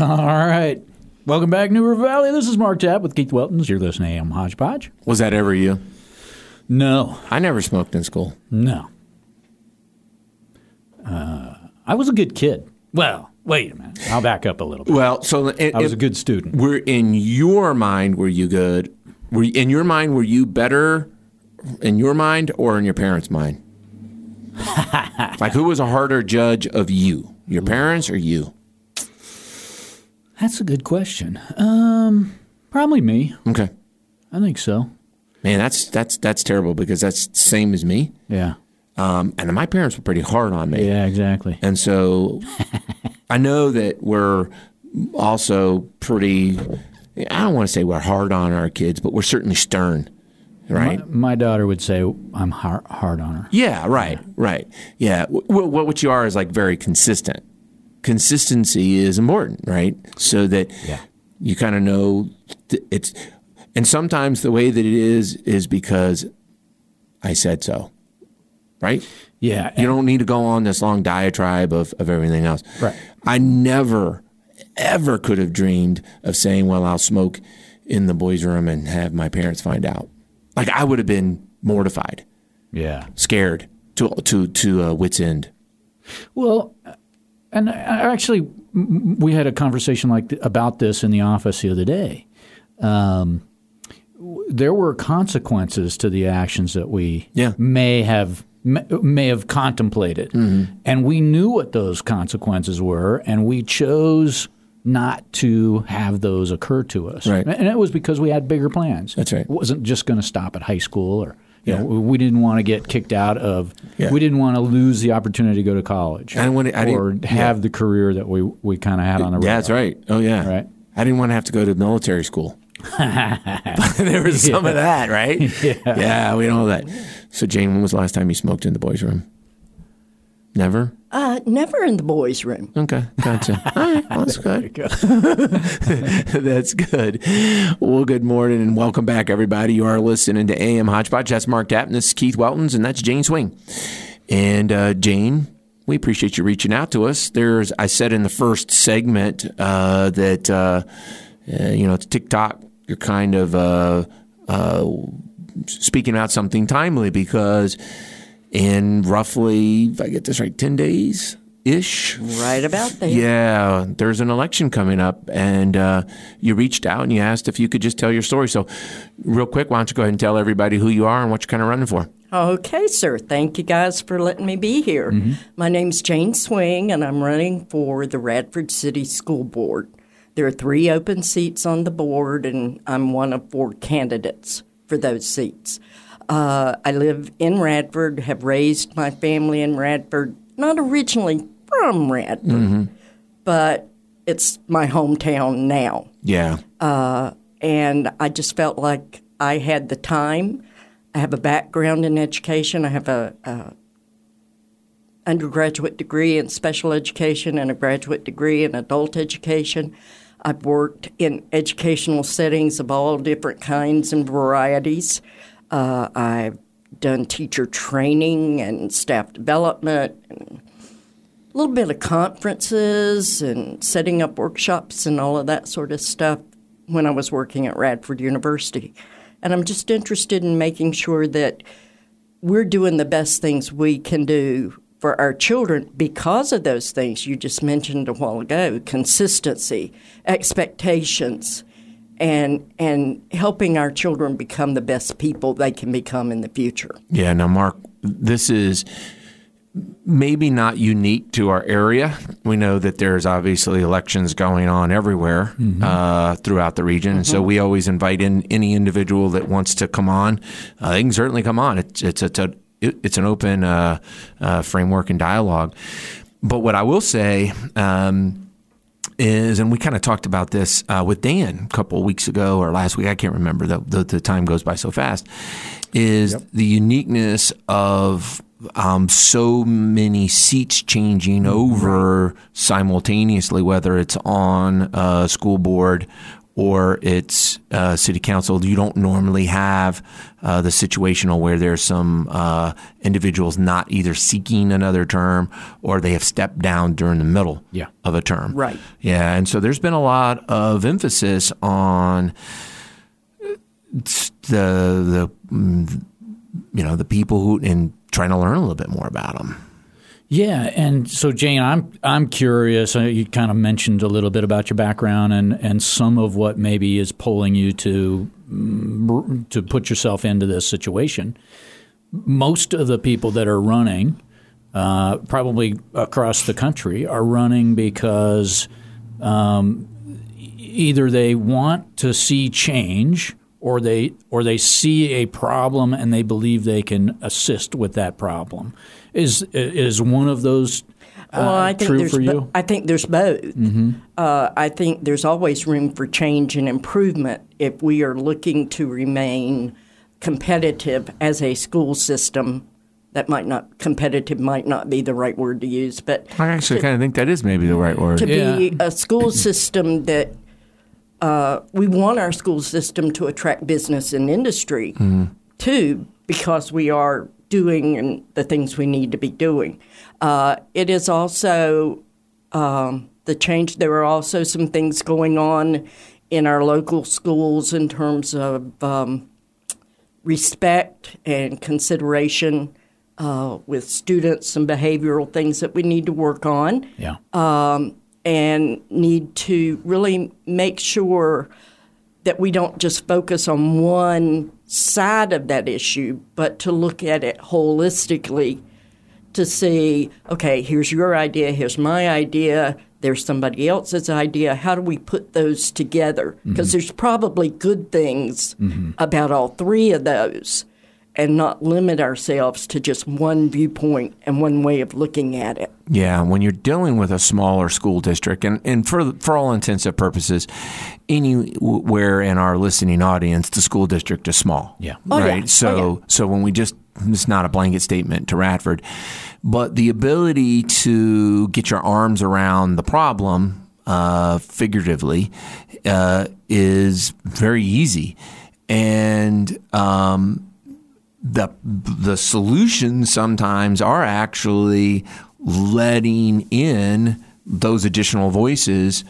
All right. Welcome back, New River Valley. This is Mark Tapp with Keith Weltons. You're listening to AM Hodgepodge. Was that ever you? No, I never smoked in school. no. Uh, I was a good kid. Well, wait a minute. I'll back up a little bit. Well, so it, I was a good student. Were in your mind were you good? Were you- in your mind were you better in your mind or in your parents' mind? like who was a harder judge of you, your parents or you? That's a good question. Um, probably me. Okay, I think so. man, that's that's that's terrible because that's the same as me. Yeah. Um, and my parents were pretty hard on me. Yeah, exactly. And so I know that we're also pretty, I don't want to say we're hard on our kids, but we're certainly stern, right? My, my daughter would say I'm hard, hard on her. yeah, right, right. Yeah. W- w- what you are is like very consistent. Consistency is important, right? So that Yeah. you kind of know th- it's, and sometimes the way that it is is because I said so, right? Yeah. You don't need to go on this long diatribe of, of everything else. Right. I never, ever could have dreamed of saying, well, I'll smoke in the boys' room and have my parents find out. Like I would have been mortified, yeah. scared to to to uh, wits end. Well, and actually, we had a conversation like th- about this in the office the other day. Um, there were consequences to the actions that we Yeah. may have may, may have contemplated, Mm-hmm. and we knew what those consequences were, and we chose not to have those occur to us. Right. And it was because we had bigger plans. That's right. It wasn't just going to stop at high school or. You Yeah. know, we didn't want to get kicked out of. Yeah. We didn't want to lose the opportunity to go to college I wanna- I didn't- or have the career that we, we kind of had on the road. Yeah, that's right. Oh yeah. Right. I didn't want to have to go to military school. there was some of that, right? Yeah. we know that. So Jane, when was the last time you smoked in the boys' room? Never. Uh, never in the boys' room. Okay, gotcha. All right, well, that's good. that's good. Well, good morning and welcome back, everybody. You are listening to AM Hodgepodge. That's Mark and this is Keith Weltons, and that's Jane Swing. And uh, Jane, we appreciate you reaching out to us. There's, I said in the first segment uh, that uh, uh, you know it's TikTok. You're kind of uh, uh, speaking out something timely because in roughly, if I get this right, ten days ish. Right about there. Yeah, there's an election coming up, and uh, you reached out and you asked if you could just tell your story. So, real quick, why don't you go ahead and tell everybody who you are and what you're kind of running for? Okay, sir. Thank you guys for letting me be here. My name's Jane Swing, and I'm running for the Radford City School Board. There are three open seats on the board, and I'm one of four candidates for those seats. Uh, I live in Radford, have raised my family in Radford, not originally from Radford, but it's my hometown now. Yeah, and I just felt like I had the time. I have a background in education. I have a, a undergraduate degree in special education and a graduate degree in adult education. I've worked in educational settings of all different kinds and varieties. Uh, I've done teacher training and staff development and a little bit of conferences and setting up workshops and all of that sort of stuff when I was working at Radford University. And I'm just interested in making sure that we're doing the best things we can do for our children because of those things you just mentioned a while ago consistency, expectations, and, and helping our children become the best people they can become in the future. yeah. Now, Mark, this is maybe not unique to our area. We know that there's obviously elections going on everywhere uh, throughout the region, and so we always invite in any individual that wants to come on. Uh, they can certainly come on. It's it's it's a it's an open uh, uh, framework and dialogue. But what I will say. Um, is, and we kind of talked about this uh, with Dan a couple of weeks ago or last week. I can't remember. The, the, the time goes by so fast. Is the uniqueness of um, so many seats changing over simultaneously, whether it's on a school board or it's uh, city council, you don't normally have uh, the situational where there's some uh, individuals not either seeking another term or they have stepped down during the middle Yeah. of a term. Right. Yeah, and so there's been a lot of emphasis on the the mm, you know the people who and trying to learn a little bit more about them. Yeah, and so Jane, I'm I'm curious. uh, You kind of mentioned a little bit about your background and, and some of what maybe is pulling you to mm, to put yourself into this situation. Most of the people that are running, uh, probably across the country, are running because um, either they want to see change or they or they see a problem and they believe they can assist with that problem. Is is one of those uh, Well, I think true there's for you? Mm-hmm. I think there's both. Uh, I think there's always room for change and improvement if we are looking to remain competitive as a school system. That might not competitive might not be the right word to use, but I actually kind of think that is maybe the right word. to Yeah. be a school system that uh, we want our school system to attract business and industry too, because we are doing and the things we need to be doing. Uh, it is also um, the change. There are also some things going on in our local schools in terms of um, respect and consideration uh, with students and behavioral things that we need to work on yeah. um, and need to really make sure that we don't just focus on one side of that issue, but to look at it holistically to see, okay, here's your idea, here's my idea, there's somebody else's idea. How do we put those together? Because mm-hmm. there's probably good things mm-hmm. about all three of those and not limit ourselves to just one viewpoint and one way of looking at it. Yeah, when you're dealing with a smaller school district, and, and for for all intents and purposes, anywhere in our listening audience, the school district is small. Yeah. Oh, yeah. right. Oh, So so when we just it's not a blanket statement to Radford, but the ability to get your arms around the problem, uh, figuratively, uh, is very easy, and um, the the solutions sometimes are actually letting in those additional voices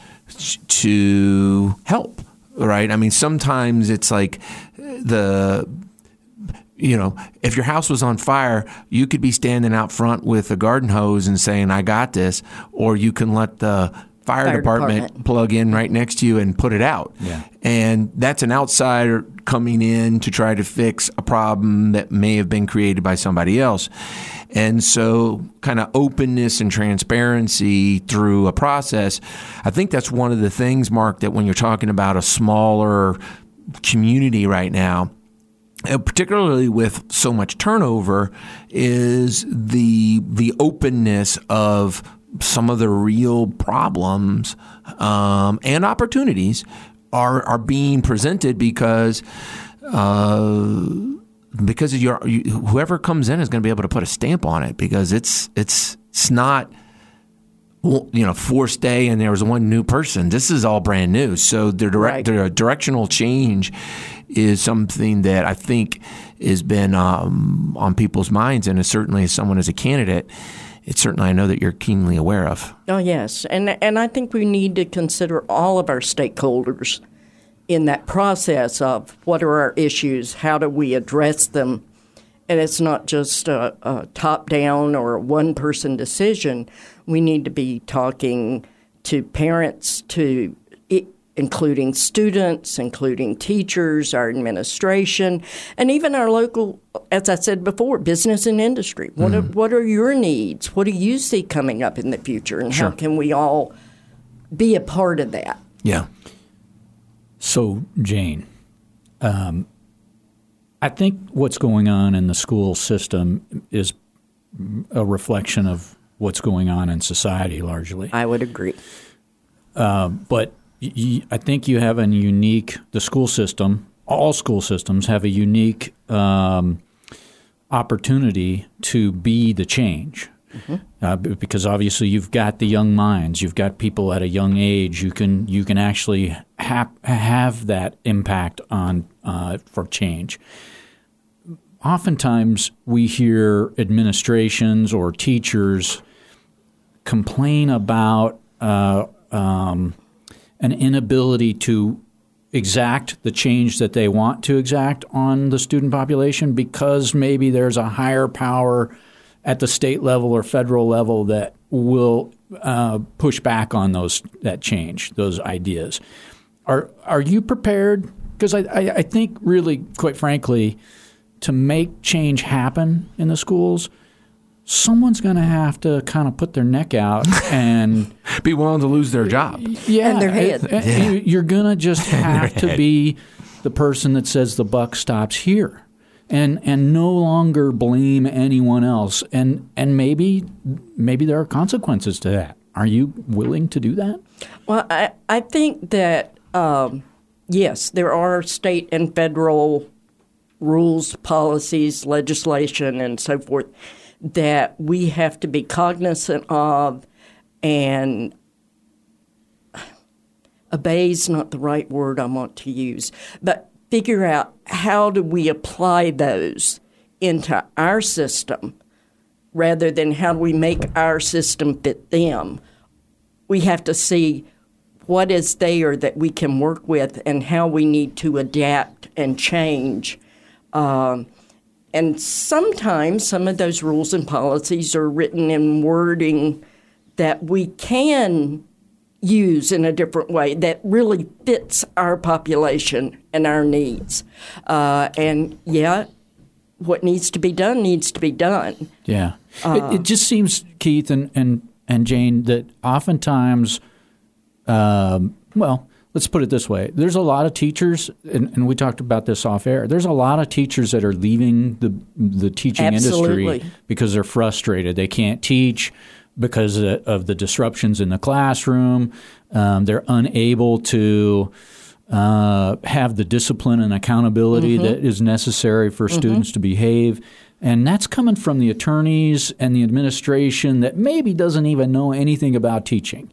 to help right? I mean sometimes it's like uh, the you know if your house was on fire you could be standing out front with a garden hose and saying i got this or you can let the fire, Fire department, department. plug in right next to you and put it out Yeah. and that's an outsider coming in to try to fix a problem that may have been created by somebody else. And so, kind of openness and transparency through a process, I think that's one of the things, Mark, that when you're talking about a smaller community right now, uh, particularly with so much turnover, is the the openness of some of the real problems um, and opportunities are are being presented because. Uh, because your you, whoever comes in is going to be able to put a stamp on it because it's it's it's not you know forced day and there was one new person. This is all brand new. So the direct Right. the directional change is something that I think has been um, on people's minds, and is certainly as someone as a candidate, it's certainly I know that you're keenly aware of. Oh yes, and and I think we need to consider all of our stakeholders in that process of what are our issues, how do we address them, and it's not just a, a top down or a one person decision. We need to be talking to parents, to including students, including teachers, our administration, and even our local, as I said before, business and industry. What are, what are your needs? What do you see coming up in the future, and how can we all be a part of that? Yeah. So, Jane, um, I think what's going on in the school system is a reflection of what's going on in society largely. I would agree. But y- y- I think you have a unique, the school system, all school systems have a unique um, opportunity to be the change. uh, because obviously you've got the young minds, you've got people at a young age. You can you can actually ha- have that impact on uh, for change. Oftentimes, we hear administrations or teachers complain about uh, um, an inability to exact the change that they want to exact on the student population because maybe there's a higher power at the state level or federal level that will uh, push back on those that change, those ideas. Are are you prepared? Because I, I, I think really, quite frankly, to make change happen in the schools, someone's going to have to kind of put their neck out and Be willing to lose their job. yeah, And their head. it- it- you- You're going to just have to be the person that says the buck stops here. And, and no longer blame anyone else and and maybe maybe there are consequences to that. Are you willing to do that? Well, I, I think that, um, yes, there are state and federal rules, policies, legislation, and so forth that we have to be cognizant of and obey is not the right word I want to use, but figure out how do we apply those into our system rather than how do we make our system fit them we have to see what is there that we can work with and how we need to adapt and change. Um, and sometimes some of those rules and policies are written in wording that we can use in a different way that really fits our population and our needs. Uh, and yeah, what needs to be done needs to be done. Yeah. it, it just seems, Keith and, and, and Jane, that oftentimes, um, well, let's put it this way there's a lot of teachers, and, and we talked about this off air, there's a lot of teachers that are leaving the, the teaching Absolutely. industry because they're frustrated. They can't teach because of the disruptions in the classroom. Um, they're unable to uh, have the discipline and accountability that is necessary for students to behave. And that's coming from the attorneys and the administration that maybe doesn't even know anything about teaching.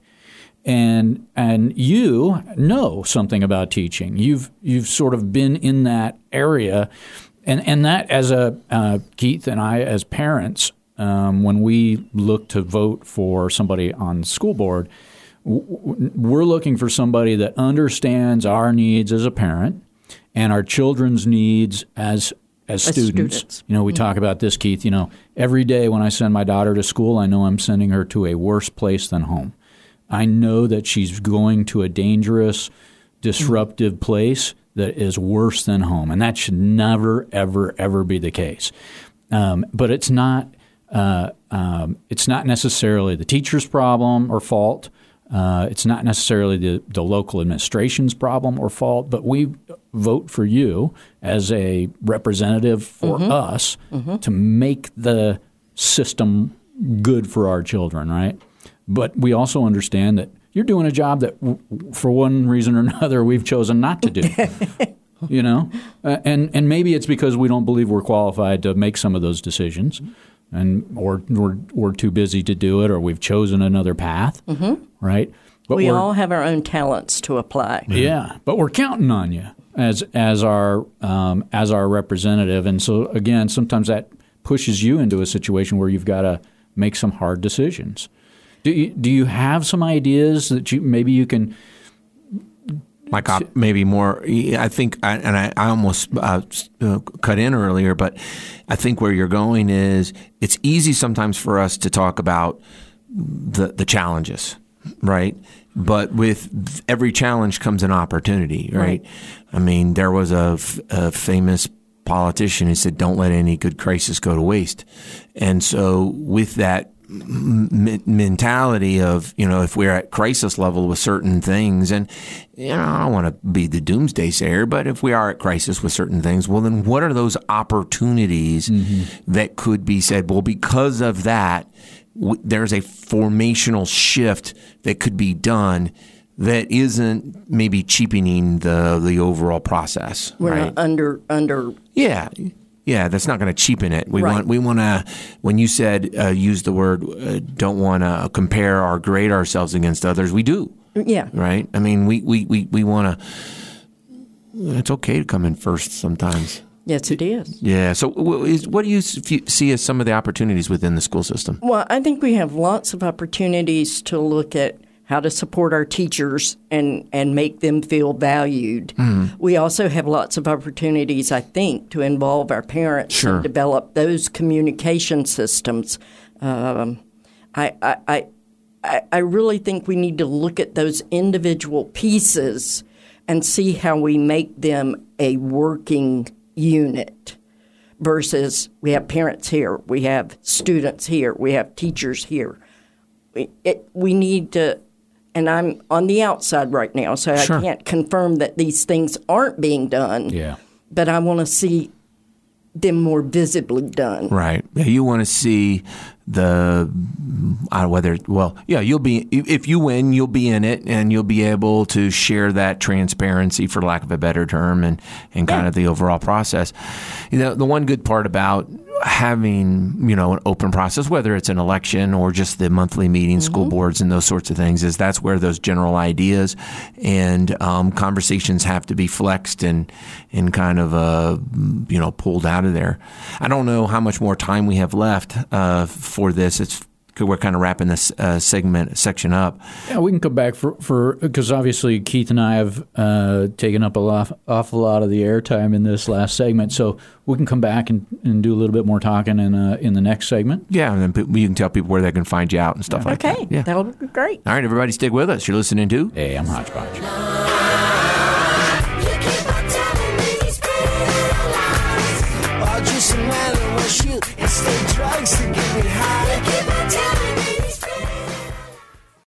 And and you know something about teaching. You've you've sort of been in that area, and and that as a uh, Keith and I as parents, um, when we look to vote for somebody on the school board, w- we're looking for somebody that understands our needs as a parent and our children's needs as as As students. students. You know, we talk about this, Keith. You know, every day when I send my daughter to school, I know I'm sending her to a worse place than home. I know that she's going to a dangerous, disruptive place that is worse than home, and that should never, ever, ever be the case. Um, but it's not. Uh, um, it's not necessarily the teacher's problem or fault. Uh, it's not necessarily the, the local administration's problem or fault, but we vote for you as a representative for us to make the system good for our children, right? But we also understand that you're doing a job that, w- for one reason or another, we've chosen not to do. you know, uh, and and maybe it's because we don't believe we're qualified to make some of those decisions, and or we're we're too busy to do it, or we've chosen another path, right? But we all have our own talents to apply. yeah, but we're counting on you as as our um, as our representative, and so again, sometimes that pushes you into a situation where you've got to make some hard decisions. Do you, do you have some ideas that you maybe you can? like op- maybe more. I think, I, and I, I almost uh, uh, cut in earlier, but I think where you're going is it's easy sometimes for us to talk about the the challenges, right? But with every challenge comes an opportunity, right? I mean, there was a, f- a famous politician who said, "Don't let any good crisis go to waste," and so with that m- mentality of you know if we're at crisis level with certain things and you know I don't want to be the doomsday sayer but if we are at crisis with certain things well then what are those opportunities mm-hmm. that could be said? Well because of that w- there's a formational shift that could be done that isn't maybe cheapening the the overall process We're right? not under under yeah Yeah, that's not going to cheapen it. We Right. want we want to. When you said uh, use the word, uh, don't want to compare or grade ourselves against others. We do, Yeah. right? I mean, we we we, we want to. It's okay to come in first sometimes. Yes, it is. Yeah. So, what do you see as some of the opportunities within the school system? Well, I think we have lots of opportunities to look at how to support our teachers and, and make them feel valued. We also have lots of opportunities, I think, to involve our parents Sure. and develop those communication systems. Um, I, I, I, I- I really think we need to look at those individual pieces and see how we make them a working unit versus we have parents here, we have students here, we have teachers here. We, it, we need to, and I'm on the outside right now, so Sure. I can't confirm that these things aren't being done. Yeah. But I want to see them more visibly done. Right. Yeah, you want to see the uh, whether well, yeah, you'll be if you win, you'll be in it, and you'll be able to share that transparency, for lack of a better term, and and kind of the overall process. You know, the one good part about having you know an open process, whether it's an election or just the monthly meeting, school boards, and those sorts of things, is that's where those general ideas and um, conversations have to be flexed and and kind of uh, you know pulled out of there. I don't know how much more time we have left uh, for this. It's we're kind of wrapping this uh, segment section up. Yeah, we can come back for for because obviously Keith and I have uh, taken up a lot, awful lot of the airtime in this last segment, so we can come back and, and do a little bit more talking in uh, in the next segment. Yeah, and then pe- you can tell people where they can find you out and stuff like Okay, that. Okay, yeah. that'll be great. All right, everybody, stick with us. You're listening to AM Hodgepodge.